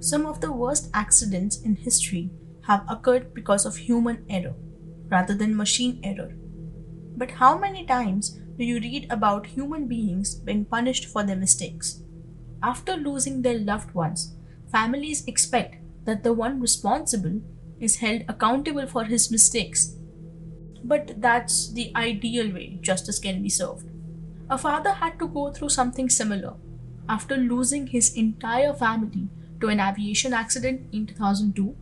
Some of the worst accidents in history have occurred because of human error rather than machine error. But how many times do you read about human beings being punished for their mistakes? After losing their loved ones, families expect that the one responsible is held accountable for his mistakes. But that's the ideal way justice can be served. A father had to go through something similar after losing his entire family to an aviation accident in 2002.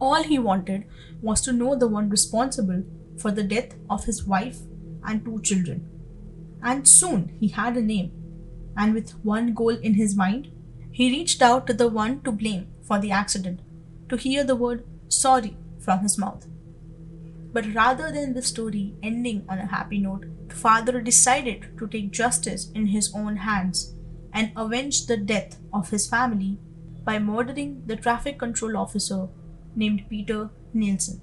All he wanted was to know the one responsible for the death of his wife and two children. And soon he had a name, and with one goal in his mind, he reached out to the one to blame for the accident to hear the word sorry from his mouth. But rather than the story ending on a happy note, the father decided to take justice in his own hands and avenge the death of his family by murdering the traffic control officer named Peter Nielsen.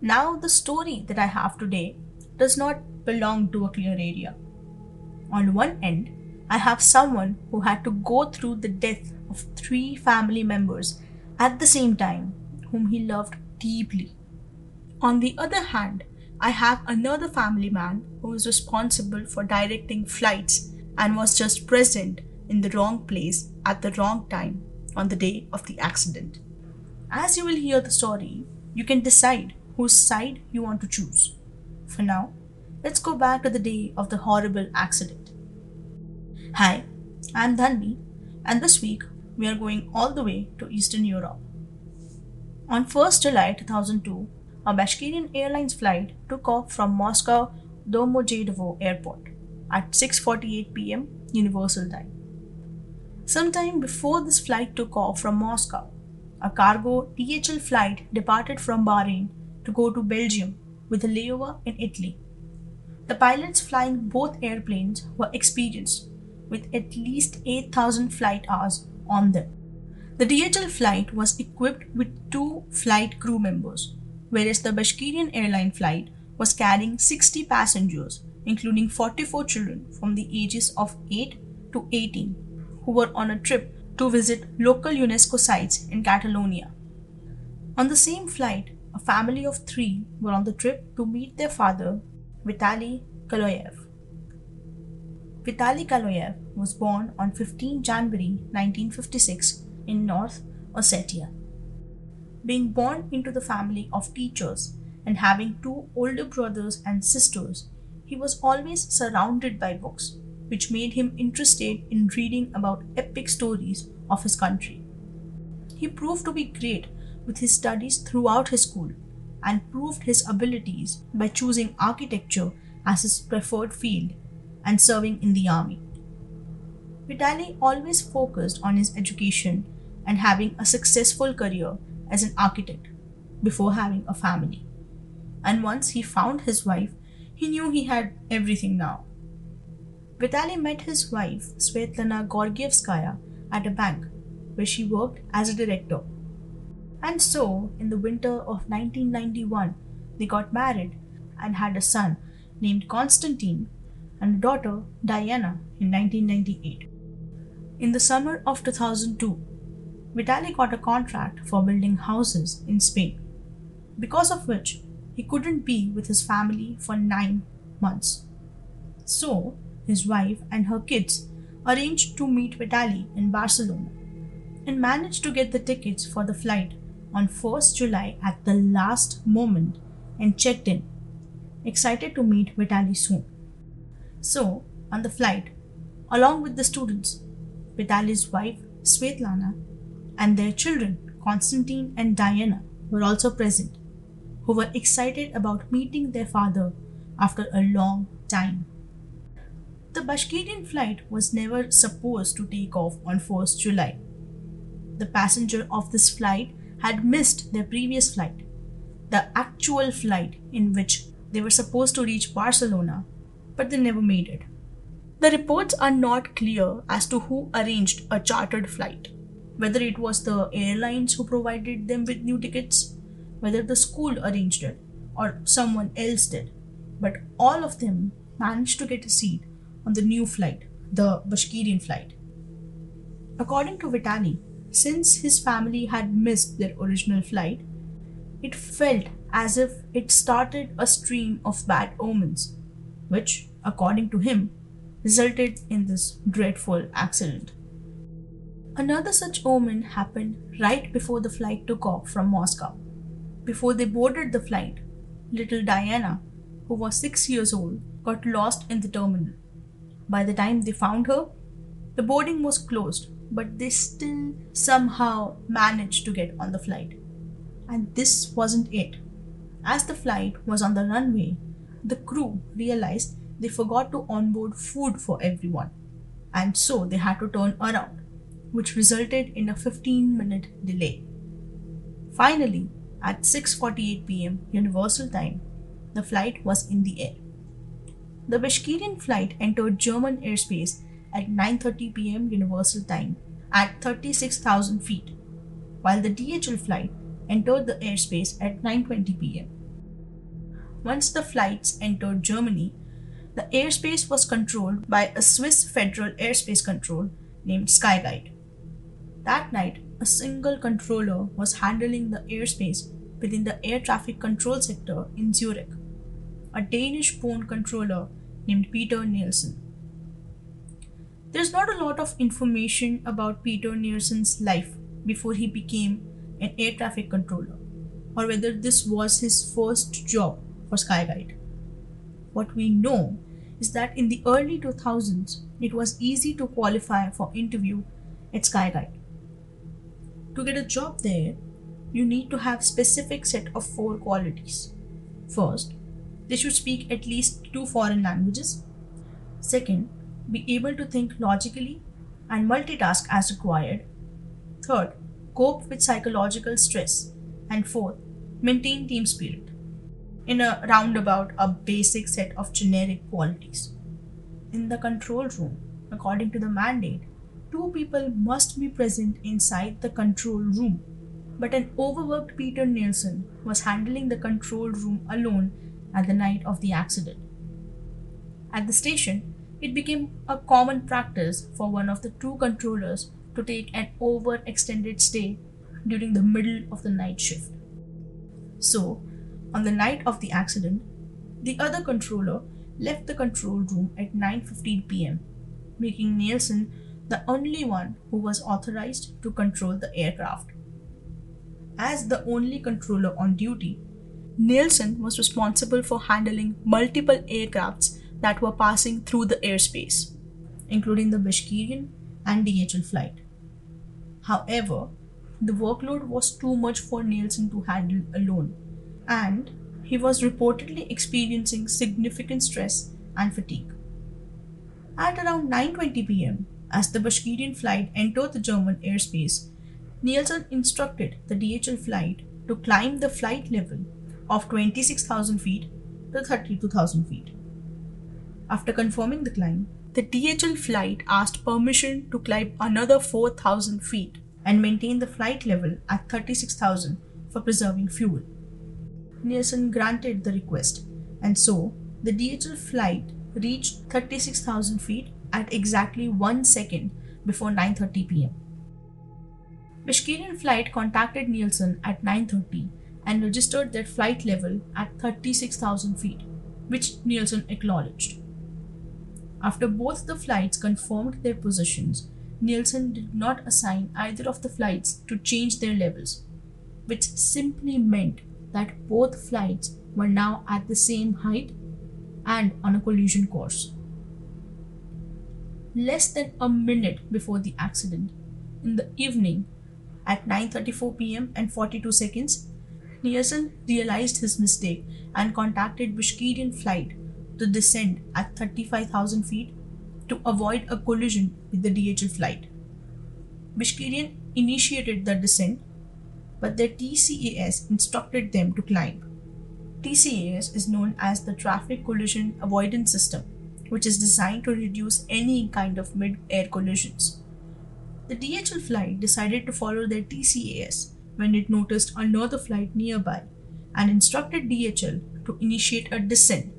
Now, the story that I have today does not belong to a clear area. On one end, I have someone who had to go through the death of three family members at the same time, whom he loved deeply. On the other hand, I have another family man who is responsible for directing flights and was just present in the wrong place at the wrong time on the day of the accident. As you will hear the story, you can decide whose side you want to choose. For now, let's go back to the day of the horrible accident. Hi, I'm Dhanvi, and this week we are going all the way to Eastern Europe. On 1st July 2002, a Bashkirian Airlines flight took off from Moscow Domodedovo Airport at 6:48 p.m. Universal Time. Sometime before this flight took off from Moscow, a cargo DHL flight departed from Bahrain to go to Belgium with a layover in Italy. The pilots flying both airplanes were experienced, with at least 8,000 flight hours on them. The DHL flight was equipped with two flight crew members, whereas the Bashkirian airline flight was carrying 60 passengers, including 44 children from the ages of 8 to 18, who were on a trip to visit local UNESCO sites in Catalonia. On the same flight, a family of three were on the trip to meet their father, Vitaly Kaloyev. Vitaly Kaloyev was born on 15 January 1956 in North Ossetia. Being born into the family of teachers and having two older brothers and sisters, he was always surrounded by books, which made him interested in reading about epic stories of his country. He proved to be great with his studies throughout his school and proved his abilities by choosing architecture as his preferred field and serving in the army. Vitaly always focused on his education and having a successful career as an architect before having a family. And once he found his wife, he knew he had everything now. Vitaly met his wife, Svetlana Gorgievskaya, at a bank where she worked as a director and so, in the winter of 1991, they got married and had a son named Constantine and a daughter, Diana, in 1998. In the summer of 2002, Vitaly got a contract for building houses in Spain, because of which he couldn't be with his family for nine months. So, his wife and her kids arranged to meet Vitaly in Barcelona and managed to get the tickets for the flight on 1st July at the last moment and checked in, excited to meet Vitaly soon. So, on the flight, along with the students, Vitaly's wife Svetlana and their children Konstantin and Diana were also present, who were excited about meeting their father after a long time. The Bashkirian flight was never supposed to take off on 1st July. The passenger of this flight had missed their previous flight, the actual flight in which they were supposed to reach Barcelona, but they never made it. The reports are not clear as to who arranged a chartered flight, whether it was the airlines who provided them with new tickets, whether the school arranged it, or someone else did. But all of them managed to get a seat on the new flight, the Bashkirian flight. According to Vitaly, since his family had missed their original flight, it felt as if it started a stream of bad omens, which, according to him, resulted in this dreadful accident. Another such omen happened right before the flight took off from Moscow. Before they boarded the flight, little Diana, who was six years old, got lost in the terminal. By the time they found her, the boarding was closed, but they still somehow managed to get on the flight. And this wasn't it. As the flight was on the runway, the crew realized they forgot to onboard food for everyone, and so they had to turn around, which resulted in a 15 minute delay. Finally, at 6:48 p.m. Universal Time, the flight was in the air. The Bashkirian flight entered German airspace at 9:30 p.m. Universal Time at 36,000 feet, while the DHL flight entered the airspace at 9:20 p.m. Once the flights entered Germany, the airspace was controlled by a Swiss Federal Airspace Control named Skyguide. That night, a single controller was handling the airspace within the air traffic control sector in Zurich, a Danish born controller named Peter Nielsen. There's not a lot of information about Peter Nielsen's life before he became an air traffic controller, or whether this was his first job for Skyguide. What we know is that in the early 2000s, it was easy to qualify for interview at Skyguide. To get a job there, you need to have specific set of four qualities. First, they should speak at least two foreign languages. Second, be able to think logically and multitask as required. Third, cope with psychological stress. And fourth, maintain team spirit. In a roundabout, a basic set of generic qualities. In the control room, according to the mandate, two people must be present inside the control room. But an overworked Peter Nielsen was handling the control room alone at the night of the accident. At the station, it became a common practice for one of the two controllers to take an overextended stay during the middle of the night shift. So, on the night of the accident, the other controller left the control room at 9:15 p.m., making Nielsen the only one who was authorized to control the aircraft. As the only controller on duty, Nielsen was responsible for handling multiple aircrafts that were passing through the airspace, including the Bashkirian and DHL flight. However, the workload was too much for Nielsen to handle alone, and he was reportedly experiencing significant stress and fatigue. At around 9:20 p.m., as the Bashkirian flight entered the German airspace, Nielsen instructed the DHL flight to climb the flight level of 26,000 feet to 32,000 feet. After confirming the climb, the DHL flight asked permission to climb another 4,000 feet and maintain the flight level at 36,000 for preserving fuel. Nielsen granted the request, and so the DHL flight reached 36,000 feet at exactly 1 second before 9:30 p.m. Bashkirian flight contacted Nielsen at 9:30 and registered their flight level at 36,000 feet, which Nielsen acknowledged. After both the flights confirmed their positions, Nielsen did not assign either of the flights to change their levels, which simply meant that both flights were now at the same height and on a collision course. Less than a minute before the accident, in the evening at 9:34 p.m. and 42 seconds, Nielsen realized his mistake and contacted Bashkirian flight to descend at 35,000 feet to avoid a collision with the DHL flight. Bashkirian initiated the descent, but their TCAS instructed them to climb. TCAS is known as the Traffic Collision Avoidance System which is designed to reduce any kind of mid air collisions. The DHL flight decided to follow their TCAS when it noticed another flight nearby and instructed DHL to initiate a descent,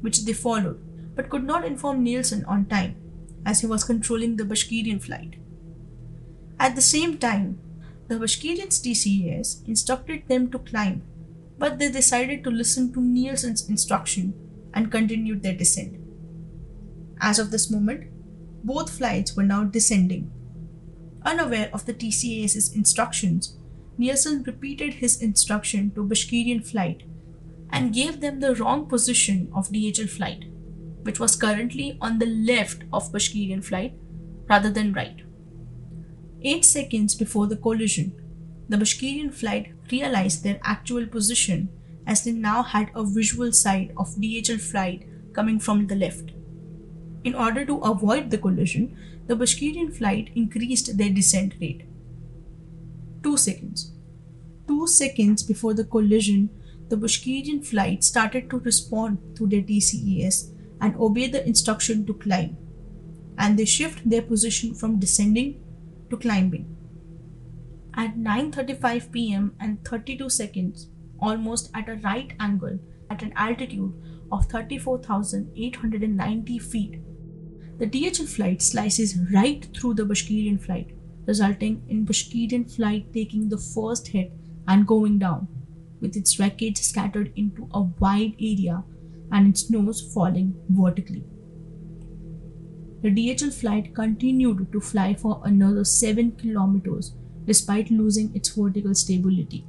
which they followed but could not inform Nielsen on time as he was controlling the Bashkirian flight. At the same time, the Bashkirians TCAS instructed them to climb, but they decided to listen to Nielsen's instruction and continued their descent. As of this moment, both flights were now descending. Unaware of the TCAS's instructions, Nielsen repeated his instruction to Bashkirian flight and gave them the wrong position of DHL flight, which was currently on the left of Bashkirian flight rather than right. Eight seconds before the collision, the Bashkirian flight realized their actual position as they now had a visual sight of DHL flight coming from the left. In order to avoid the collision, the Bashkirian flight increased their descent rate. 2 seconds. 2 seconds before the collision, the Bashkirian flight started to respond to their TCAS and obey the instruction to climb, and they shift their position from descending to climbing. At 9:35 p.m. and 32 seconds, almost at a right angle at an altitude of 34,890 feet, the DHL flight slices right through the Bashkirian flight, resulting in Bashkirian flight taking the first hit and going down, with its wreckage scattered into a wide area and its nose falling vertically. The DHL flight continued to fly for another 7 kilometers despite losing its vertical stability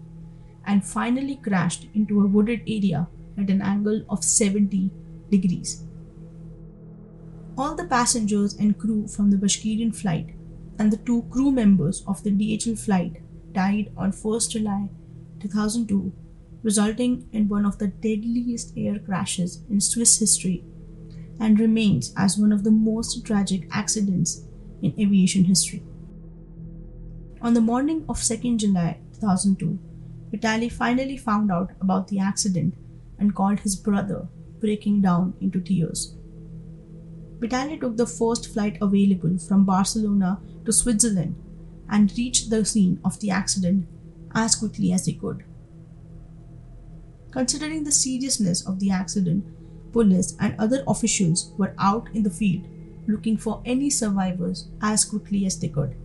and finally crashed into a wooded area at an angle of 70 degrees. All the passengers and crew from the Bashkirian flight and the two crew members of the DHL flight died on 1st July 2002, resulting in one of the deadliest air crashes in Swiss history and remains as one of the most tragic accidents in aviation history. On the morning of 2nd July 2002, Vitaly finally found out about the accident and called his brother, breaking down into tears. Vitaly took the first flight available from Barcelona to Switzerland and reached the scene of the accident as quickly as he could. Considering the seriousness of the accident, police and other officials were out in the field looking for any survivors as quickly as they could.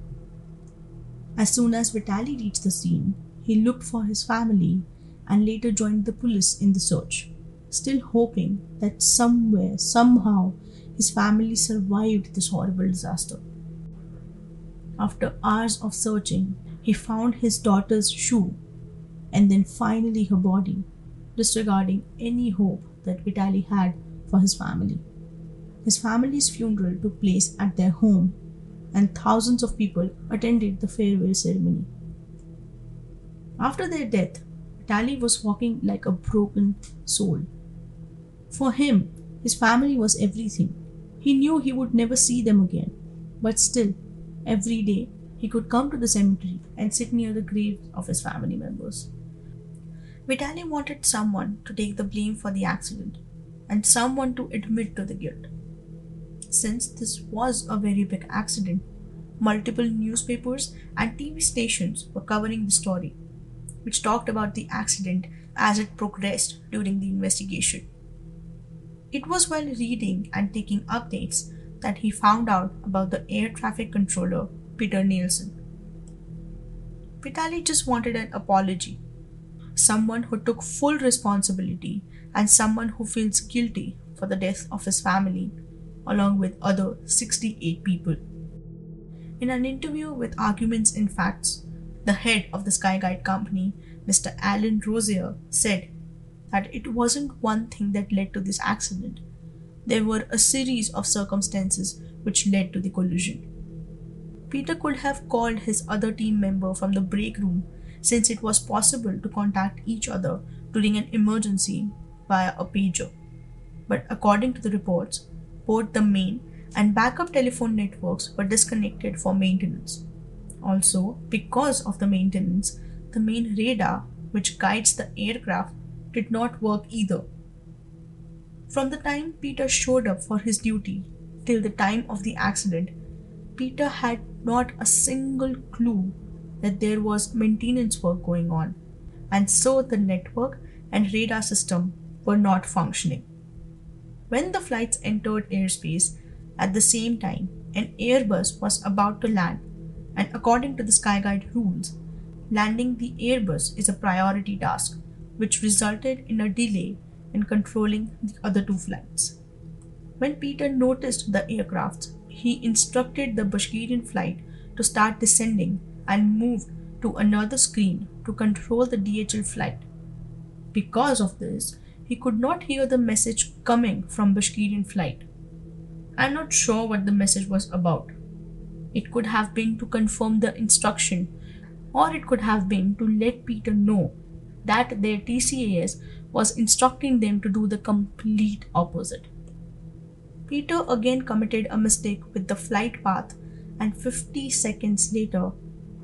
As soon as Vitaly reached the scene, he looked for his family and later joined the police in the search, still hoping that somewhere, somehow, his family survived this horrible disaster. After hours of searching, he found his daughter's shoe and then finally her body, disregarding any hope that Vitaly had for his family. His family's funeral took place at their home, and thousands of people attended the farewell ceremony. After their death, Vitaly was walking like a broken soul. For him, his family was everything. He knew he would never see them again, but still, every day, he could come to the cemetery and sit near the graves of his family members. Vitaly wanted someone to take the blame for the accident and someone to admit to the guilt. Since this was a very big accident, multiple newspapers and TV stations were covering the story, which talked about the accident as it progressed during the investigation. It was while reading and taking updates that he found out about the air traffic controller, Peter Nielsen. Vitaly just wanted an apology, someone who took full responsibility, and someone who feels guilty for the death of his family, along with other 68 people. In an interview with Arguments in Facts, the head of the Skyguide company, Mr. Alain Rossier, said that it wasn't one thing that led to this accident. There were a series of circumstances which led to the collision. Peter could have called his other team member from the break room since it was possible to contact each other during an emergency via a pager. But according to the reports, both the main and backup telephone networks were disconnected for maintenance. Also, because of the maintenance, the main radar, which guides the aircraft, did not work either. From the time Peter showed up for his duty till the time of the accident, Peter had not a single clue that there was maintenance work going on, and so the network and radar system were not functioning. When the flights entered airspace at the same time, an Airbus was about to land, and according to the Skyguide rules, landing the Airbus is a priority task, which resulted in a delay in controlling the other two flights. When Peter noticed the aircraft, he instructed the Bashkirian flight to start descending and moved to another screen to control the DHL flight. Because of this, he could not hear the message coming from Bashkirian flight. I'm not sure what the message was about. It could have been to confirm the instruction, or it could have been to let Peter know that their TCAS was instructing them to do the complete opposite. Peter again committed a mistake with the flight path, and 50 seconds later,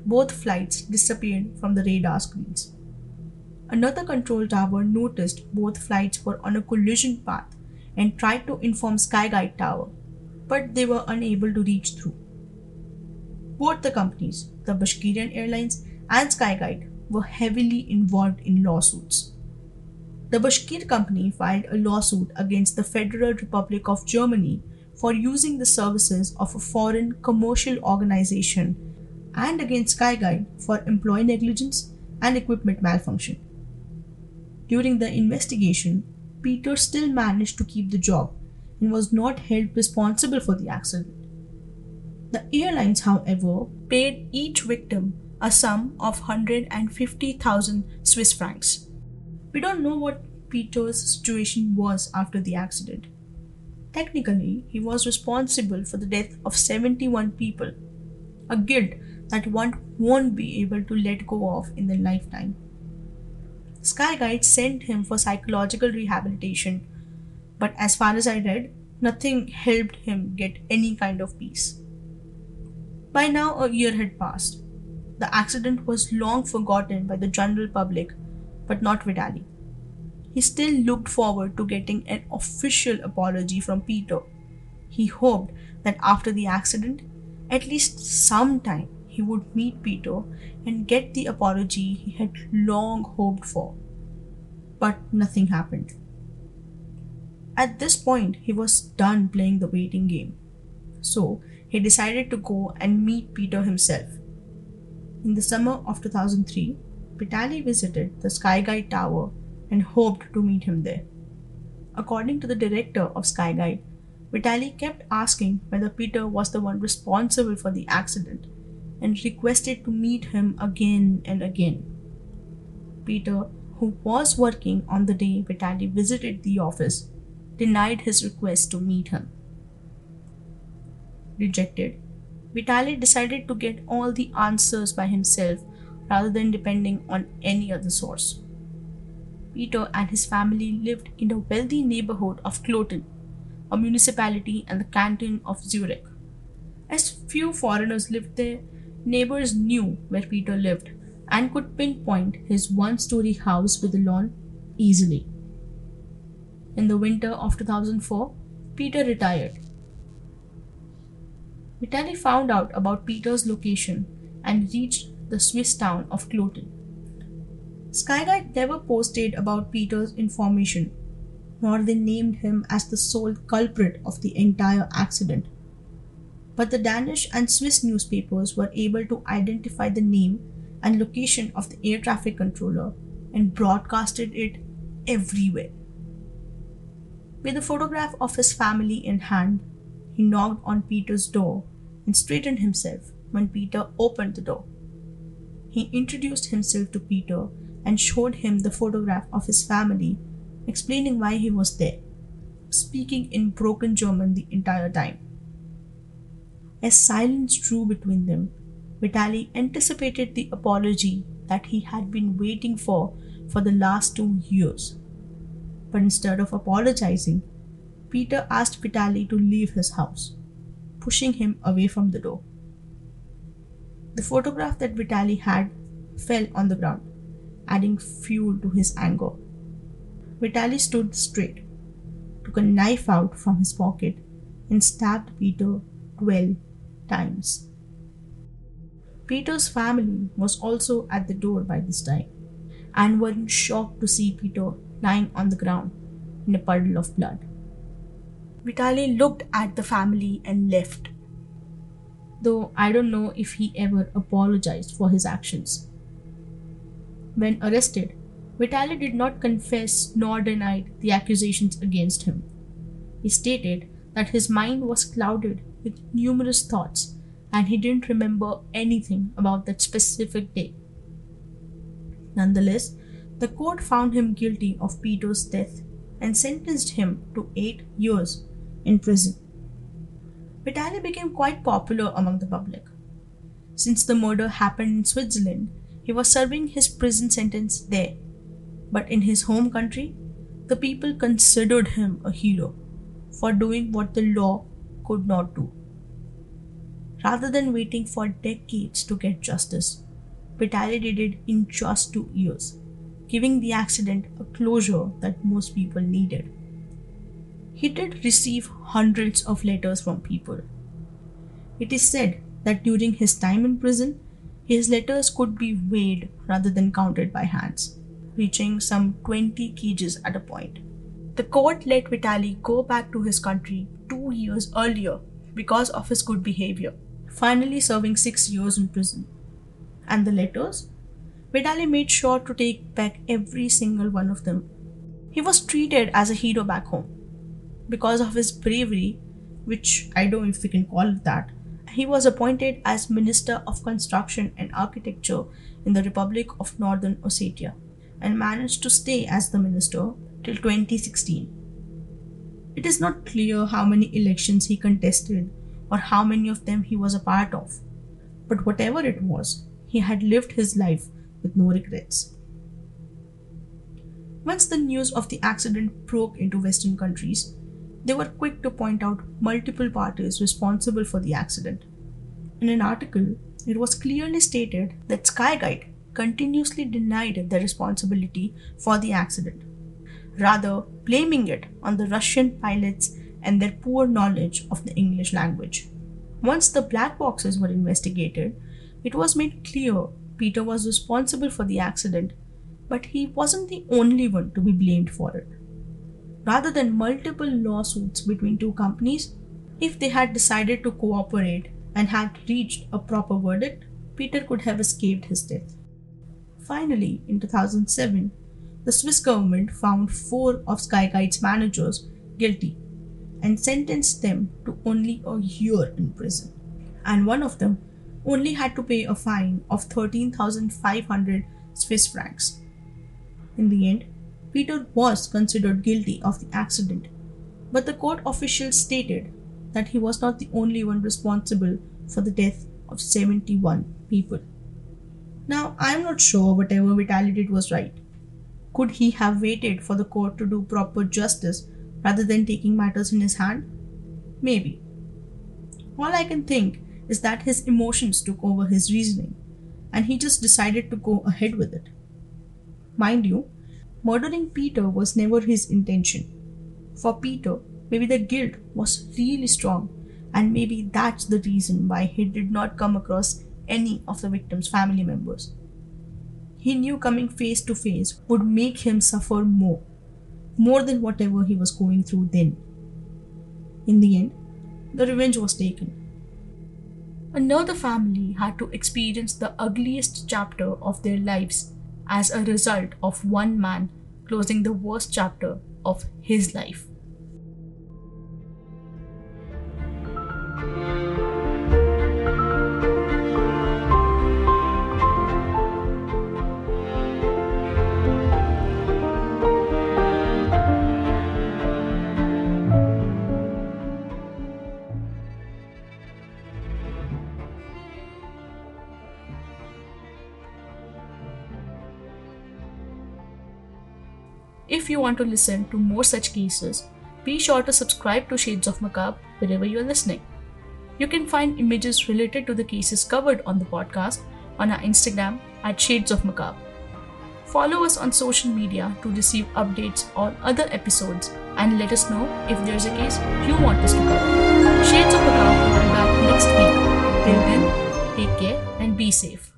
both flights disappeared from the radar screens. Another control tower noticed both flights were on a collision path and tried to inform Skyguide Tower, but they were unable to reach through. Both the companies, the Bashkirian Airlines and Skyguide, were heavily involved in lawsuits. The Bashkir company filed a lawsuit against the Federal Republic of Germany for using the services of a foreign commercial organization and against Skyguide for employee negligence and equipment malfunction. During the investigation, Peter still managed to keep the job and was not held responsible for the accident. The airlines, however, paid each victim a sum of 150,000 Swiss francs. We don't know what Peter's situation was after the accident. Technically, he was responsible for the death of 71 people, a guilt that one won't be able to let go of in their lifetime. Sky Skyguide sent him for psychological rehabilitation, but as far as I read, nothing helped him get any kind of peace. By now, a year had passed. The accident was long forgotten by the general public, but not Vitaly. He still looked forward to getting an official apology from Peter. He hoped that after the accident, at least sometime, he would meet Peter and get the apology he had long hoped for. But nothing happened. At this point, he was done playing the waiting game. So, he decided to go and meet Peter himself. In the summer of 2003, Vitaly visited the Skyguide Tower and hoped to meet him there. According to the director of Skyguide, Vitaly kept asking whether Peter was the one responsible for the accident and requested to meet him again and again. Peter, who was working on the day Vitaly visited the office, denied his request to meet him. Rejected, Vitaly decided to get all the answers by himself rather than depending on any other source. Peter and his family lived in a wealthy neighborhood of Kloten, a municipality and the canton of Zurich. As few foreigners lived there, neighbors knew where Peter lived and could pinpoint his one story house with a lawn easily. In the winter of 2004, Peter retired. Vitaly found out about Peter's location and reached the Swiss town of Kloten. Skyguide never posted about Peter's information, nor they named him as the sole culprit of the entire accident. But the Danish and Swiss newspapers were able to identify the name and location of the air traffic controller and broadcasted it everywhere. With a photograph of his family in hand, he knocked on Peter's door and straightened himself when Peter opened the door. He introduced himself to Peter and showed him the photograph of his family, explaining why he was there, speaking in broken German the entire time. As silence drew between them, Vitaly anticipated the apology that he had been waiting for for the last two years. But instead of apologizing, Peter asked Vitaly to leave his house, pushing him away from the door. The photograph that Vitaly had fell on the ground adding fuel to his anger. Vitaly stood straight. Took a knife out from his pocket and stabbed Peter 12 times. Peter's family was also at the door by this time and were in shock to see Peter lying on the ground in a puddle of blood. Vitaly looked at the family and left, though I don't know if he ever apologized for his actions. When arrested, Vitaly did not confess nor denied the accusations against him. He stated that his mind was clouded with numerous thoughts and he didn't remember anything about that specific day. Nonetheless, the court found him guilty of Peter's death and sentenced him to eight years in prison. Vitaly became quite popular among the public. Since the murder happened in Switzerland, he was serving his prison sentence there. But in his home country, the people considered him a hero for doing what the law could not do. Rather than waiting for decades to get justice, Vitaly did it in just two years, giving the accident a closure that most people needed. He did receive hundreds of letters from people. It is said that during his time in prison, his letters could be weighed rather than counted by hands, reaching some 20 kgs at a point. The court let Vitaly go back to his country two years earlier because of his good behavior, finally serving six years in prison. And the letters? Vitaly made sure to take back every single one of them. He was treated as a hero back home. Because of his bravery, which I don't know if we can call it that, he was appointed as Minister of Construction and Architecture in the Republic of Northern Ossetia and managed to stay as the minister till 2016. It is not clear how many elections he contested or how many of them he was a part of, but whatever it was, he had lived his life with no regrets. Once the news of the accident broke into Western countries, they were quick to point out multiple parties responsible for the accident. In an article, it was clearly stated that Skyguide continuously denied the responsibility for the accident, rather, blaming it on the Russian pilots and their poor knowledge of the English language. Once the black boxes were investigated, it was made clear Peter was responsible for the accident, but he wasn't the only one to be blamed for it rather than multiple lawsuits between two companies, if they had decided to cooperate and had reached a proper verdict, Peter could have escaped his death. Finally, in 2007, the Swiss government found four of Skyguide's managers guilty and sentenced them to only a year in prison. And one of them only had to pay a fine of 13,500 Swiss francs. In the end, Peter was considered guilty of the accident, but the court officials stated that he was not the only one responsible for the death of 71 people. Now, I'm not sure whatever Vitaly did was right. Could he have waited for the court to do proper justice rather than taking matters in his hand? Maybe. All I can think is that his emotions took over his reasoning and he just decided to go ahead with it. Mind you, Murdering Peter was never his intention. For Peter, maybe the guilt was really strong, and maybe that's the reason why he did not come across any of the victim's family members. He knew coming face to face would make him suffer more, more than whatever he was going through then. In the end, the revenge was taken. Another family had to experience the ugliest chapter of their lives as a result of one man closing the worst chapter of his life. Want to listen to more such cases, be sure to subscribe to Shades of Macabre wherever you are listening. You can find images related to the cases covered on the podcast on our Instagram at Shades of Macabre. Follow us on social media to receive updates on other episodes and let us know if there's a case you want us to cover. Shades of Macabre will be back next week. Till then, take care and be safe.